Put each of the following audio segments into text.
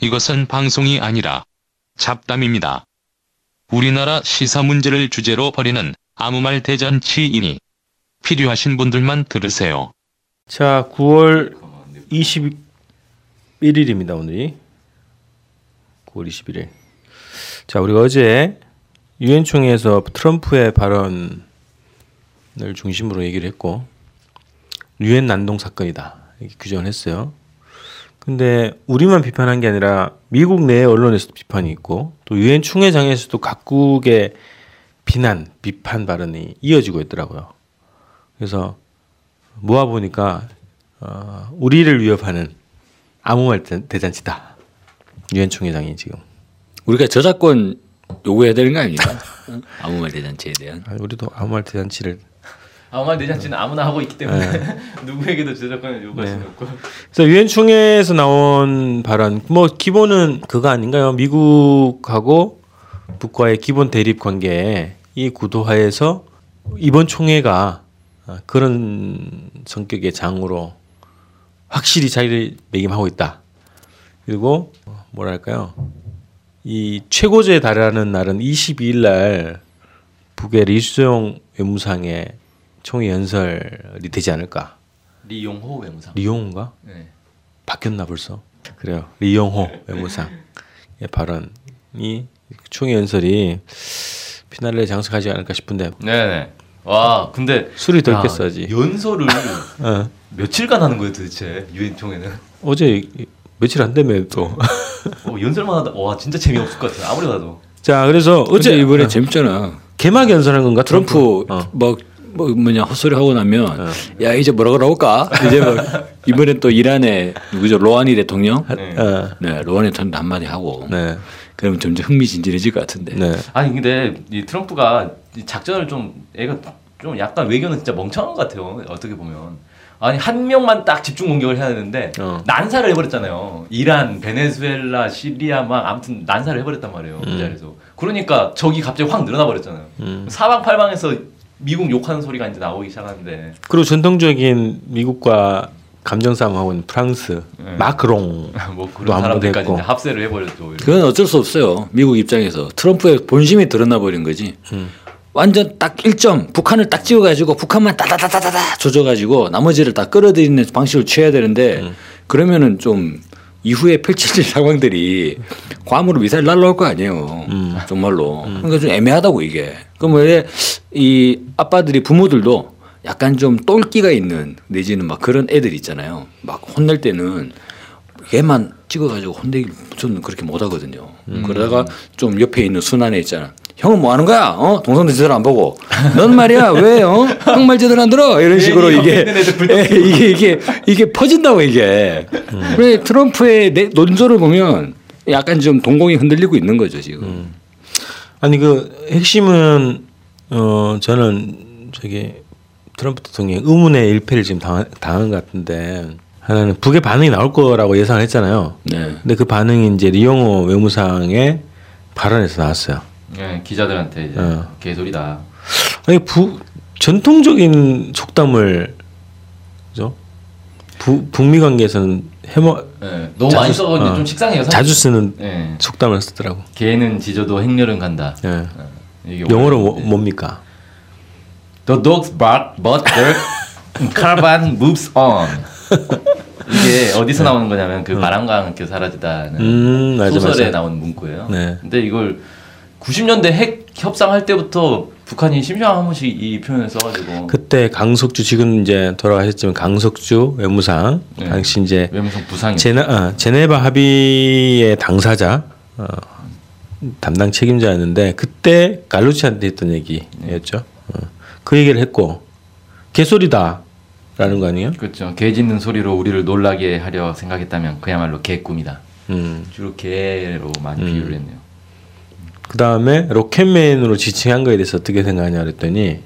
이것은 방송이 아니라 잡담입니다. 우리나라 시사 문제를 주제로 벌이는 아무 말 대잔치이니 필요하신 분들만 들으세요. 자, 9월 21일입니다, 오늘이. 9월 21일. 자, 우리가 어제 유엔 총회에서 트럼프의 발언을 중심으로 얘기를 했고 유엔 난동 사건이다. 이렇게 규정을 했어요. 근데 우리만 비판한 게 아니라 미국 내 언론에서도 비판이 있고 또 유엔 총회장에서도 각국의 비난, 비판 발언이 이어지고 있더라고요. 그래서 모아 보니까 어, 우리를 위협하는 아무 말 대- 대잔치다. 유엔 총회장이 지금. 우리가 저작권 요구해야 되는 거 아닙니까? 아무 말 대잔치에 대한. 아, 우리도 아무 말 대잔치를. 아무 말 대잔치는 아무나 하고 있기 때문에 누구에게도 저작권을 요구할 네. 수는 없고 그래서 유엔 총회에서 나온 발언, 뭐 기본은 그거 아닌가요? 미국하고 북과의 기본 대립 관계 이 구도하에서 이번 총회가 어, 그런 성격의 장으로 확실히 자리를 매김하고 있다. 그리고 어, 뭐랄까요? 이 최고조에 달하는 날은 22일 날 북의 리수용 외무상의 총회 연설이 되지 않을까? 리용호 외무상. 리용호인가? 네. 바뀌었나 벌써? 그래요. 리용호 외무상의 발언이 총회 연설이 피날레 장식하지 않을까 싶은데 네네. 와 근데 술이 덜 야, 깼어야지. 연설을 어. 며칠간 하는 거예요 도대체 유엔 총회는. 어제 며칠 안 되면 또. 어, 연설만 하다 와 진짜 재미없을 것 같아요. 아무리 봐도. 자 그래서 어제 이번에 어, 재밌잖아. 개막 연설한 건가? 트럼프 어. 뭐, 뭐 뭐냐 헛소리 하고 나면 야 이제 뭐라 그러볼까? 이제 뭐 이번에 또 이란의 누구죠 로하니 대통령. 네. 어. 네 로하니 대통령 한마디 하고. 네. 그러면 점점 흥미진진해질 것 같은데. 네. 아니 근데 이 트럼프가 이 작전을 좀 애가 좀 약간 외교는 진짜 멍청한 것 같아요. 어떻게 보면. 아니 한 명만 딱 집중 공격을 해야 되는데 어. 난사를 해버렸잖아요. 이란, 베네수엘라, 시리아 막 아무튼 난사를 해버렸단 말이에요. 그 자리에서. 그러니까 적이 갑자기 확 늘어나 버렸잖아요. 사방팔방에서 미국 욕하는 소리가 이제 나오기 시작하는데 그리고 전통적인 미국과 감정 싸움하고 있는 프랑스 네. 마크롱 뭐또 그런 한번 사람들까지. 이제 합세를 해버렸죠. 그건 어쩔 수 없어요. 미국 입장에서 트럼프의 본심이 드러나 버린 거지. 완전 딱 1점 북한을 딱 찍어가지고 북한만 따다다다다다 조져가지고 나머지를 다 끌어들이는 방식을 취해야 되는데 그러면은 좀 이후에 펼쳐질 상황들이 괌으로 미사일 날라올 거 아니에요. 정말로. 그러니까 좀 애매하다고 이게. 그럼 왜이 아빠들이 부모들도 약간 좀 똘끼가 있는 내지는 막 그런 애들 있잖아요. 막 혼낼 때는 얘만 찍어가지고 혼내기 저는 그렇게 못하거든요. 그러다가 좀 옆에 있는 순환에 있잖아. 형은 뭐 하는 거야? 어? 동성들 제대로 안 보고. 넌 말이야 왜? 어? 형말 제대로 안 들어? 이런 식으로 이게 예, 이게 이게 이게 퍼진다고 이게. 그래 트럼프의 내- 논조를 보면 약간 좀 동공이 흔들리고 있는 거죠 지금. 아니 그 핵심은 어 저는 저기 트럼프 대통령이 의문의 일패를 지금 당한, 당한 것 같은데 하나는 북의 반응이 나올 거라고 예상을 했잖아요. 네. 근데 그 반응이 이제 리용호 외무상의 발언에서 나왔어요. 예, 기자들한테 이제 어. 개소리다. 아니 북 전통적인 속담을 그죠? 부, 북미 관계에서는 해머 예, 너무 자주 많이 쓰- 써가지고 어. 좀 식상해요. 사실. 자주 쓰는 예. 속담을 쓰더라고. 개는 짖어도 행렬은 간다. 예. 어, 이게 영어로 뭐, 원래 뭡니까? The dogs bark, but the caravan moves on. 이게 어디서 나오는 거냐면 그 바람과 함께 사라지다는 음, 맞아, 소설에 맞아. 나온 문구예요. 네. 근데 이걸 90년대 핵 협상할 때부터 북한이 심심한 한 번씩 이 표현을 써가지고 그때 강석주 지금 이제 돌아가셨지만 강석주 외무상 네. 당시 이제 외무성 부상이 제네, 어, 제네바 합의의 당사자 어, 담당 책임자였는데 그때 갈루치한테 했던 얘기였죠. 어, 그 얘기를 했고 개소리다 라는 거 아니에요? 그렇죠. 개 짖는 소리로 우리를 놀라게 하려 생각했다면 그야말로 개꿈이다. 음. 주로 개로 많이 비유를 했네요. 그 다음에 로켓맨으로 지칭한 거에 대해서 어떻게 생각하냐 그랬더니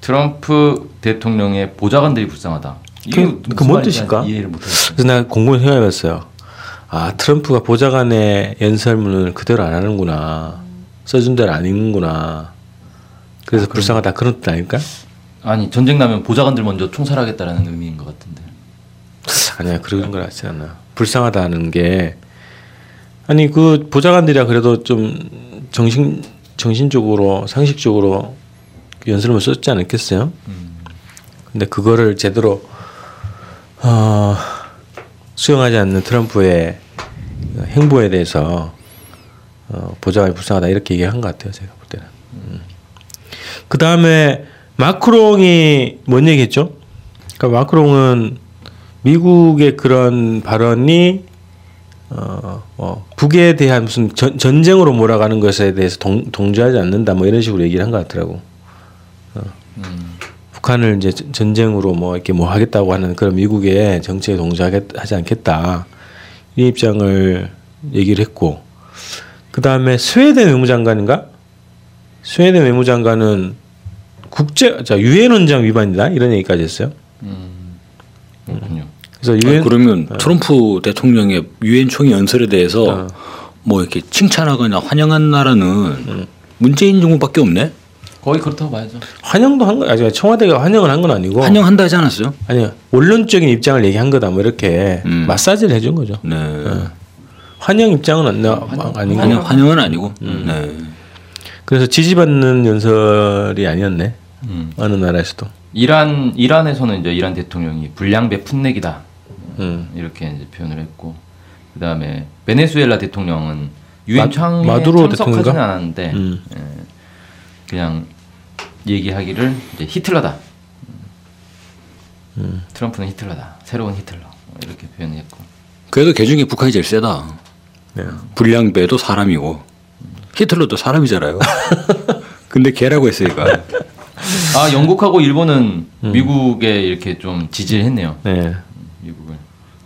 트럼프 대통령의 보좌관들이 불쌍하다. 이게 그- 그뭔 뜻일까? 이해를 못하겠어요. 그래서 내가 공부를 생각해봤어요. 아 트럼프가 보좌관의 연설문을 그대로 안 하는구나. 써준 대로 안 읽는구나. 그래서 불쌍하다 그런 뜻 아닐까? 아니 전쟁 나면 보좌관들 먼저 총살하겠다라는 의미인 것 같은데. 아니야 그런 건 같지 않아. 불쌍하다는 게 아니 그 보좌관들이야 그래도 좀 정신 정신적으로 상식적으로 그 연설문을 썼지 않았겠어요? 근데 그거를 제대로 어, 수용하지 않는 트럼프의 행보에 대해서 어, 보좌관이 불쌍하다 이렇게 얘기한 것 같아요 제가 볼 때는. 그 다음에 마크롱이 뭔 얘기했죠? 그러니까 마크롱은 미국의 그런 발언이 어, 어, 북에 대한 무슨 전, 전쟁으로 몰아가는 것에 대해서 동, 동조하지 않는다 뭐 이런 식으로 얘기를 한 것 같더라고. 어. 북한을 이제 전- 전쟁으로 뭐 이렇게 뭐 하겠다고 하는 그런 미국의 정책에 동조하지 않겠다 이 입장을 얘기를 했고 그 다음에 스웨덴 외무장관인가 스웨덴 외무장관은 국제 자 유엔 원장 위반이다 이런 얘기까지 했어요. 그렇군요. 그래서 아니, 유엔 그러면 트럼프 대통령의 유엔 총회 연설에 대해서 어. 뭐 이렇게 칭찬하거나 환영한 나라는 문재인 정부밖에 없네. 거의 그렇다고 봐야죠. 환영도 한 거, 아직 청와대가 환영을 한 건 아니고 환영한다 하지 않았어요? 아니 원론적인 입장을 얘기한 거다 뭐 이렇게 음. 마사지를 해준 거죠. 네. 환영 입장은 안 나, 아닌 거. 환영 환영은 아니고. 음. 네. 그래서 지지받는 연설이 아니었네. 음. 어느 나라에서도. 이란 이란에서는 이제 이란 대통령이 불량배 풋내기다 음. 이렇게 이제 표현을 했고 그 다음에 베네수엘라 대통령은 유엔 마- 창에 참석하지는? 않았는데 음. 예, 그냥 얘기하기를 이제 히틀러다. 음. 트럼프는 히틀러다. 새로운 히틀러 이렇게 표현했고 그래도 개 중에 북한이 제일 세다. 네. 불량배도 사람이고 히틀러도 사람이잖아요. 근데 개라고 했으니까. 아 영국하고 일본은 음. 미국에 이렇게 좀 지지를 했네요. 네.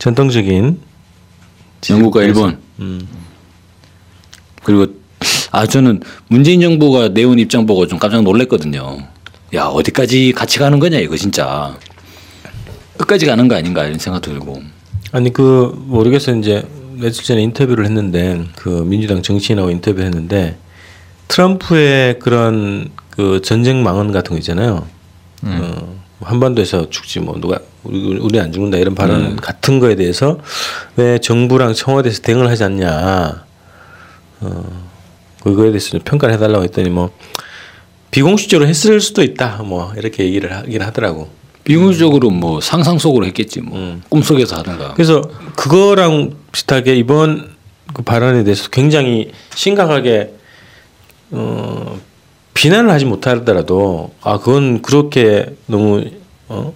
전통적인 영국과 일본 음. 그리고 아 저는 문재인 정부가 내온 입장 보고 좀 깜짝 놀랐거든요. 야 어디까지 같이 가는 거냐 이거 진짜 끝까지 가는 거 아닌가 이런 생각도 들고. 아니 그 모르겠어요 이제 며칠 전에 인터뷰를 했는데 그 민주당 정치인하고 인터뷰를 했는데 트럼프의 그런 그 전쟁 망언 같은 거 있잖아요. 어, 한반도에서 죽지 뭐 누가 우리, 우리 안 죽는다 이런 발언 같은 거에 대해서 왜 정부랑 청와대에서 대응을 하지 않냐. 어, 그거에 대해서 좀 평가를 해달라고 했더니 뭐 비공식적으로 했을 수도 있다. 뭐 이렇게 얘기를 하긴 하더라고. 비공식적으로 뭐 상상 속으로 했겠지 뭐 꿈속에서 하든가. 그래서 그거랑 비슷하게 이번 그 발언에 대해서 굉장히 심각하게 어, 비난을 하지 못하더라도 아 그건 그렇게 너무 어,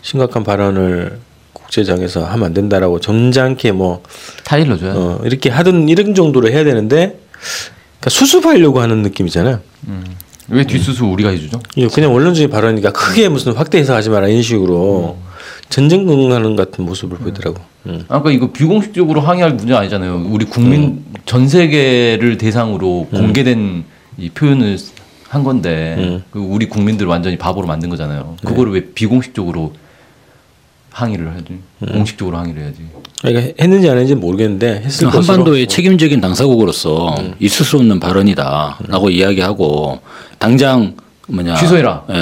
심각한 발언을 국제장에서 하면 안 된다라고 점잖게 뭐 타일러 줘야. 어, 이렇게 하든 이런 정도로 해야 되는데 그러니까 수습하려고 하는 느낌이잖아요. 왜 뒷수수 우리가 해주죠? 이게 그냥 원론적인 발언이니까 크게 무슨 확대 해석하지 마라 이런 식으로 전쟁긍하는 같은 모습을 보이더라고. 음. 아까 이거 비공식적으로 항의할 문제 아니잖아요. 우리 국민 전 세계를 대상으로 공개된 이 표현을 한 건데 음. 그 우리 국민들 완전히 바보로 만든 거잖아요. 그거를 왜 비공식적으로 항의를 하지? 공식적으로 항의를 해야지. 그러니까 했는지 안 했는지 모르겠는데 했을 것으로 한반도의 책임적인 당사국으로서 있을 수 없는 발언이다라고 이야기하고 당장 뭐냐 취소해라. 예,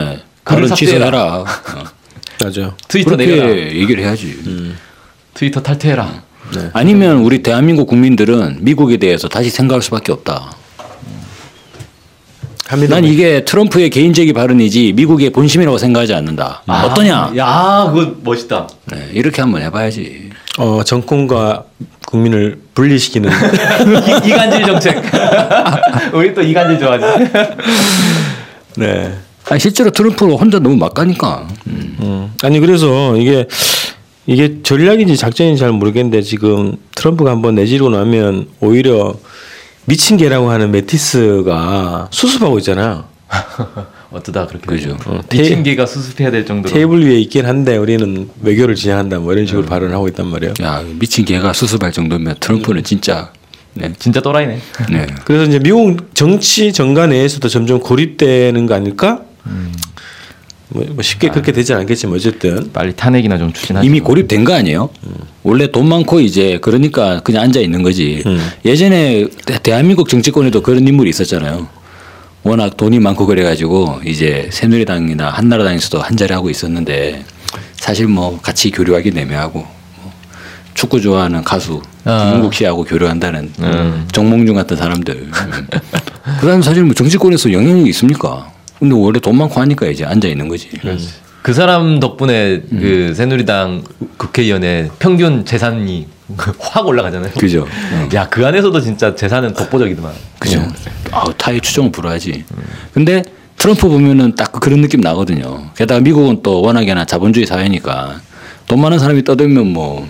글을 발언. 취소해라. 어. 맞아요. 트위터 내려라. 얘기를 해야지. 트위터 탈퇴해라. 아니면 우리 대한민국 국민들은 미국에 대해서 다시 생각할 수밖에 없다. 합니다. 난 이게 트럼프의 개인적인 발언이지 미국의 본심이라고 생각하지 않는다. 어떠냐? 야, 그거 멋있다. 네, 이렇게 한번 해봐야지. 어, 정권과 국민을 분리시키는 이, 이간질 정책. 우리 또 이간질 좋아하지. 네. 아니, 실제로 트럼프가 혼자 너무 막 가니까. 음. 아니 그래서 이게 이게 전략인지 작전인지 잘 모르겠는데 지금 트럼프가 한번 내지르고 나면 오히려 미친 개라고 하는 메티스가 수습하고 있잖아. 어쩌다 그렇게 그죠. 어, 미친 테- 개가 수습해야 될 정도로. 테이블 위에 있긴 한데 우리는 외교를 진행한다 뭐 이런 식으로 발언을 하고 있단 말이에요. 야 미친 개가 수습할 정도면 트럼프는 진짜 네. 진짜 또라이네. 네. 그래서 이제 미국 정치 정가 내에서도 점점 고립되는 거 아닐까? 뭐, 뭐 쉽게 그렇게 되지 않겠지만 어쨌든 빨리 탄핵이나 좀 추진하지. 이미 고립된 거 아니에요? 원래 돈 많고 이제 그러니까 그냥 앉아 있는 거지. 예전에 대- 대한민국 정치권에도 그런 인물이 있었잖아요. 워낙 돈이 많고 그래가지고 이제 새누리당이나 한나라당에서도 한 자리 하고 있었는데 사실 뭐 같이 교류하기 애매하고 뭐 축구 좋아하는 가수 아. 김은국 씨하고 교류한다는 음. 정몽준 같은 사람들. 그다음 사실 뭐 정치권에서 영향력이 있습니까? 근데 원래 돈 많고 하니까 이제 앉아 있는 거지. 그 사람 덕분에 그 새누리당 국회의원의 평균 재산이 확 올라가잖아요. 그죠. 야그 안에서도 진짜 재산은 독보적이더만. 그죠. 아, 타의 추정을 불허하지. 근데 트럼프 보면은 딱 그런 느낌 나거든요. 게다가 미국은 또 워낙에나 자본주의 사회니까 돈 많은 사람이 떠들면 뭐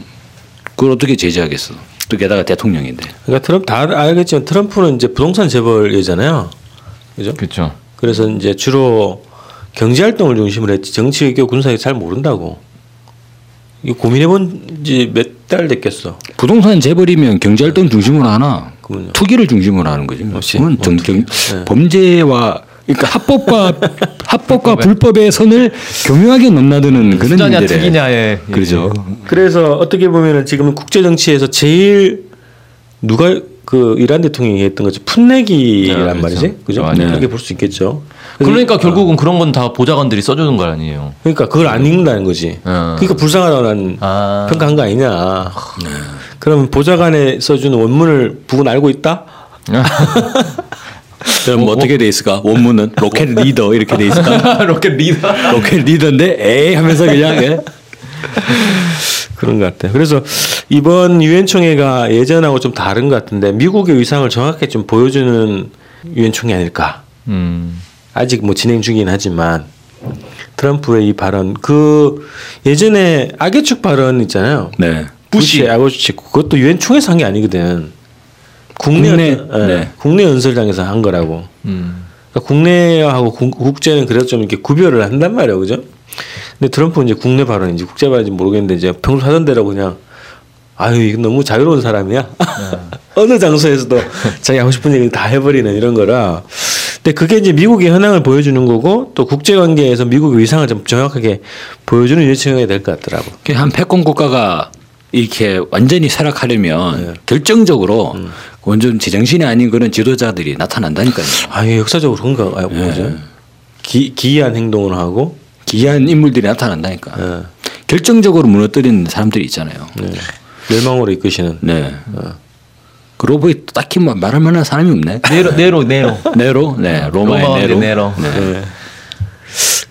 그걸 어떻게 제재하겠어. 또 게다가 대통령인데. 그러니까 트럼프 다 알겠지만 트럼프는 이제 부동산 재벌이잖아요. 그죠? 그렇죠. 그래서 이제 주로 경제 활동을 중심으로 했지 정치 외교 군사에 잘 모른다고. 이거 고민해본 지 몇 달 됐겠어. 부동산 재벌이면 경제 활동 중심으로 하나 그럼요. 투기를 중심으로 하는 거지. 역시. 그건 정, 정, 네. 범죄와 그러니까 합법과 합법과 불법의 선을 교묘하게 넘나드는 그런 투자냐 일들에 투기냐의 그렇죠. 그래서 어떻게 보면은 지금 국제 정치에서 제일 누가 그 이란 대통령이 했던 거지 풋내기란 네, 그렇죠. 말이지, 그죠? 맞아요. 그렇게 볼 수 있겠죠. 그러니까 결국은 그런 건 다 보좌관들이 써주는 거 아니에요. 그러니까 그걸 안 읽는다는 거지. 어. 그러니까 불쌍하다고 난 아. 평가한 거 아니냐. 그러면 보좌관에 써주는 원문을 북은 알고 있다? 그럼 뭐 어떻게 돼 있을까? 원문은 rocket leader 이렇게 돼 있을까? rocket leader. rocket leader인데 에이 하면서 그냥 예? 그런 것 같아요. 그래서 이번 유엔 총회가 예전하고 좀 다른 것 같은데 미국의 위상을 정확하게 좀 보여주는 유엔 총회 아닐까. 음. 아직 뭐 진행 중이긴 하지만 트럼프의 이 발언 그 예전에 악의 축 발언 있잖아요. 네. 부시의 악의축 그것도 유엔 총회에서 한 게 아니거든. 국내 국내, 예, 네. 국내 연설장에서 한 거라고. 음. 그러니까 국내하고 국- 국제는 그래도 좀 이렇게 구별을 한단 말이에요, 그죠? 근데 트럼프는 이제 국내 발언인지 국제 발언인지 모르겠는데 이제 평소 하던 대로 그냥 아유 이거 너무 자유로운 사람이야. 어느 장소에서도 자기 하고 싶은 얘기 다 해버리는 이런 거라. 근데 그게 이제 미국의 현황을 보여주는 거고 또 국제 관계에서 미국의 위상을 좀 정확하게 보여주는 유치형이 될 것 같더라고. 한 패권 국가가 이렇게 완전히 쇠락하려면 결정적으로 완전 제정신이 아닌 그런 지도자들이 나타난다니까요. 아 이게 역사적으로 그런가 아, 뭐죠? 기, 기이한 행동을 하고. 기이한 인물들이 나타난다니까. 예. 결정적으로 무너뜨리는 사람들이 있잖아요. 네. 멸망으로 이끄시는. 네. 그러고 보니 딱히 뭐 말할 만한 사람이 없네. 네로 네로 네로. 네로, 네, 로마의 로마 네로. 네로. 네. 네.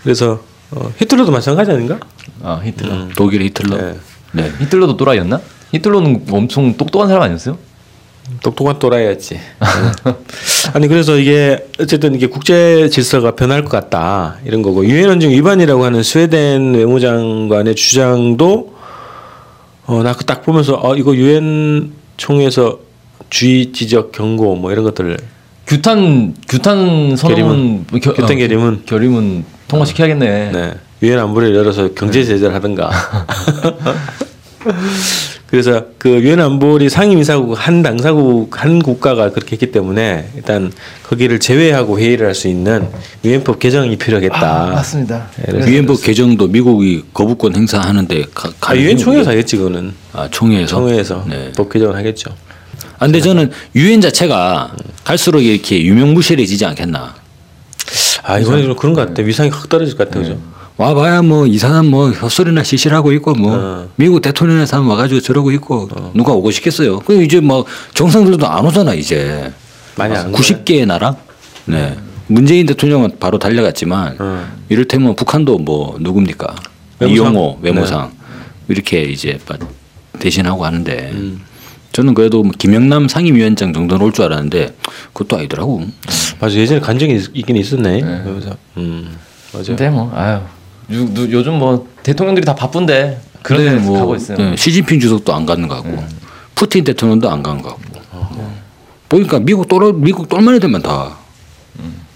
그래서 어, 히틀러도 마찬가지 아닌가? 아 히틀러. 독일 히틀러. 네. 네. 히틀러도 또라이였나? 히틀러는 엄청 똑똑한 사람 아니었어요? 똑똑한 또라이였지. 네. 아니 그래서 이게 어쨌든 이게 국제 질서가 변할 것 같다 이런 거고 유엔 헌정 위반이라고 하는 스웨덴 외무장관의 주장도 어 나 그 딱 보면서 어 이거 유엔 총회에서 주의 지적 경고 뭐 이런 것들을 규탄 규탄 선언문 뭐 겨- 규탄 어, 결의문. 결의문 통과시켜야겠네. 네. 유엔 안보리를 열어서 경제 제재를 하든가. 그래서 그 유엔 안보리 상임이사국 한 당사국 한 국가가 그렇게 했기 때문에 일단 거기를 제외하고 회의를 할 수 있는 유엔법 개정이 필요하겠다. 맞습니다. 유엔법 개정도 미국이 거부권 행사하는데 가, 아, 유엔 총회에서 없게- 하겠지 그거는. 아, 총회에서. 총회에서 네. 법 개정을 하겠죠. 아, 근데 저는 유엔 자체가 갈수록 이렇게 유명무실해지지 않겠나. 아 이번에 좀 그런 것 같아. 위상이 확 떨어질 것 같아, 그죠? 와봐야 뭐 이 사람 뭐 헛소리나 시실하고 있고 뭐 어. 미국 대통령의 사람 와가지고 저러고 있고 누가 오고 싶겠어요. 그 이제 뭐 정상들도 안 오잖아 이제. 많이 안 90개의 나라. 네. 문재인 대통령은 바로 달려갔지만 어. 이를테면 북한도 뭐 누굽니까? 외무상? 이용호 외무상 이렇게 이제 바- 대신하고 하는데 음. 저는 그래도 뭐 김영남 상임위원장 정도는 올 줄 알았는데 그것도 아니더라고. 맞아 예전에 간 적이 있- 있긴 있었네. 그래서 음 맞아. 근데 뭐 아유 요, 요- 요즘 뭐 대통령들이 다 바쁜데 그런 데뭐 가고 있어요. 네, 시진핑 주석도 안 가는 것 같고 푸틴 대통령도 안 가는 것 같고 보니까 미국 똘 미국 똘만 애들만 다.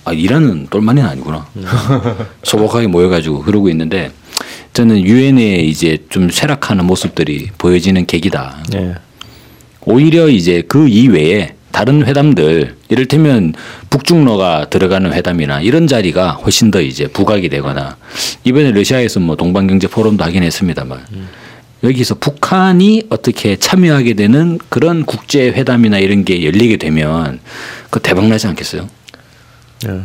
아 이란은 똘만이는 아니구나. 소박하게 모여가지고 그러고 있는데 저는 유엔에 이제 좀 쇠락하는 모습들이 보여지는 계기다. 예. 오히려 이제 그 이외에 다른 회담들 이를테면 북중러가 들어가는 회담이나 이런 자리가 훨씬 더 이제 부각이 되거나 이번에 러시아에서 뭐 동방경제 포럼도 하긴 했습니다만 여기서 북한이 어떻게 참여하게 되는 그런 국제 회담이나 이런 게 열리게 되면 그 대박 나지 않겠어요? 예.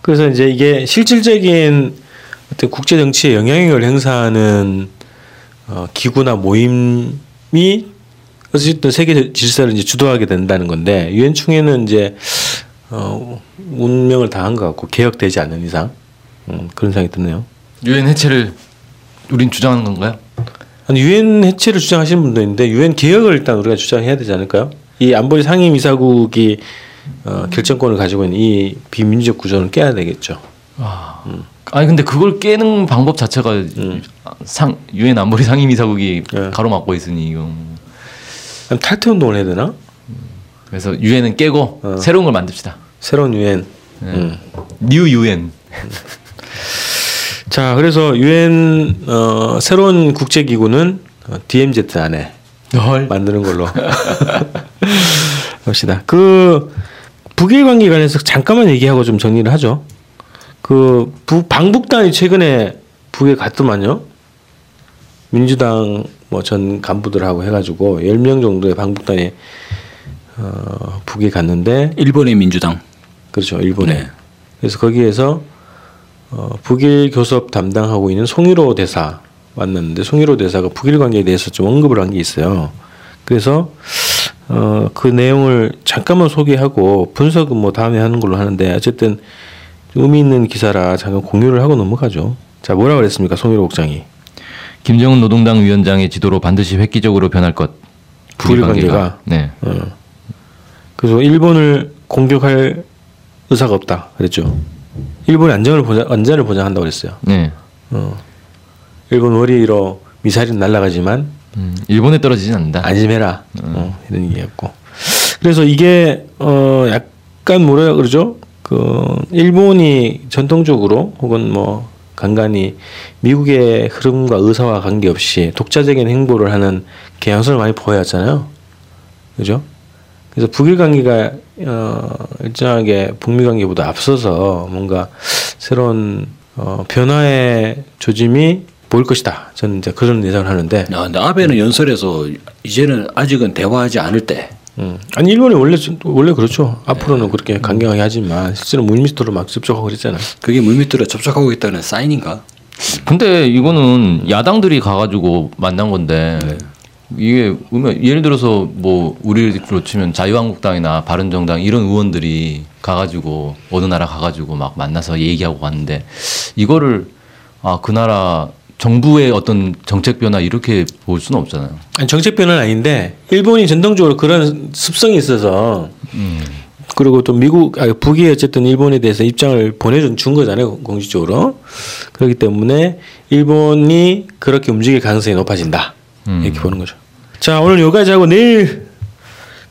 그래서 이제 이게 실질적인 어떤 국제 정치에 영향력을 행사하는 어, 기구나 모임이 어쨌든 세계 질서를 이제 주도하게 된다는 건데 유엔 총회는 이제 어, 운명을 당한 것 같고 개혁되지 않는 이상 음, 그런 생각이 드네요. 유엔 해체를 우린 주장하는 건가요? 아니 유엔 해체를 주장하시는 분도 있는데 유엔 개혁을 일단 우리가 주장해야 되지 않을까요? 이 안보리 상임이사국이 어, 결정권을 가지고 있는 이 비민주적 구조는 깨야 되겠죠. 아, 아니 근데 그걸 깨는 방법 자체가 상 유엔 안보리 상임이사국이 예. 가로막고 있으니 이거 그럼 탈퇴 운동을 해야 되나? 그래서 유엔은 깨고 어. 새로운 걸 만듭시다. 새로운 유엔. 예. 음. new 유엔. 자, 그래서 유엔 어, 새로운 국제 기구는 어, DMZ 안에 널 만드는 걸로 합시다. 그 북일 관계 관련해서 잠깐만 얘기하고 좀 정리를 하죠. 그 부, 방북단이 최근에 북에 갔더만요. 민주당 뭐 전 간부들하고 해가지고 10명 정도의 방북단이 어, 북에 갔는데 일본의 민주당. 그렇죠 일본에 네. 그래서 거기에서 어, 북일 교섭 담당하고 있는 송일호 대사 만났는데 송일호 대사가 북일 관계에 대해서 좀 언급을 한 게 있어요. 그래서 어, 그 내용을 잠깐만 소개하고 분석은 뭐 다음에 하는 걸로 하는데 어쨌든 의미 있는 기사라 잠깐 공유를 하고 넘어가죠. 자 뭐라 그랬습니까 송일호 국장이 김정은 노동당 위원장의 지도로 반드시 획기적으로 변할 것. 북일 관계가 네. 어. 그래서 일본을 공격할 의사가 없다 그랬죠. 일본의 안정을 보장 안전을 보장한다고 그랬어요. 네. 어. 일본 머리로 미사일은 날아가지만 음, 일본에 떨어지진 않는다. 안심해라 어, 이런 얘기였고 그래서 이게 어 약간 뭐라 그러죠 그 일본이 전통적으로 혹은 뭐 간간히 미국의 흐름과 의사와 관계없이 독자적인 행보를 하는 개연성을 많이 보여왔잖아요. 그죠? 그래서 북일 관계가 어 일정하게 북미 관계보다 앞서서 뭔가 새로운 어 변화의 조짐이 보일 것이다. 저는 이제 그런 예상을 하는데. 야, 근데 아베는 연설에서 이제는 아직은 대화하지 않을 때. 음. 아니 일본이 원래 좀- 원래 그렇죠. 앞으로는 그렇게 강경하게 하지만 실제로 물밑으로 막 접촉하고 그랬잖아요. 그게 물밑으로 접촉하고 있다는 사인인가? 근데 이거는 야당들이 가가지고 만난 건데 이게 의미- 예를 들어서 뭐 우리로 치면 자유한국당이나 바른정당 이런 의원들이 가가지고 어느 나라 가가지고 막 만나서 얘기하고 갔는데 이거를 아 그 나라 정부의 어떤 정책 변화 이렇게 볼 수는 없잖아요. 아니 정책 변화는 아닌데 일본이 전통적으로 그런 습성이 있어서 그리고 또 미국 아 북이 어쨌든 일본에 대해서 입장을 보내준 준 거잖아요 공식적으로 그렇기 때문에 일본이 그렇게 움직일 가능성이 높아진다 이렇게 보는 거죠. 자 오늘 여기까지 하고 내일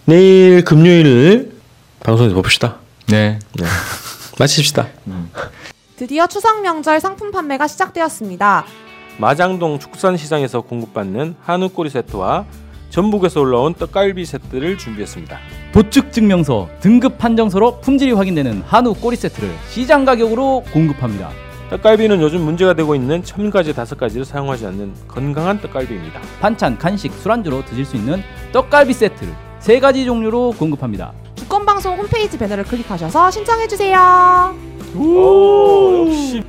내일 금요일 방송에서 봅시다. 네. 네. 마칩시다. 드디어 추석 명절 상품 판매가 시작되었습니다. 마장동 축산시장에서 공급받는 한우 꼬리 세트와 전북에서 올라온 떡갈비 세트를 준비했습니다. 도축 증명서, 등급 판정서로 품질이 확인되는 한우 꼬리 세트를 시장 가격으로 공급합니다. 떡갈비는 요즘 문제가 되고 있는 첨가제 다섯 가지를 사용하지 않는 건강한 떡갈비입니다. 반찬, 간식, 술안주로 드실 수 있는 떡갈비 세트를 세 가지 종류로 공급합니다. 주권방송 홈페이지 배너를 클릭하셔서 신청해 주세요. 오, 역시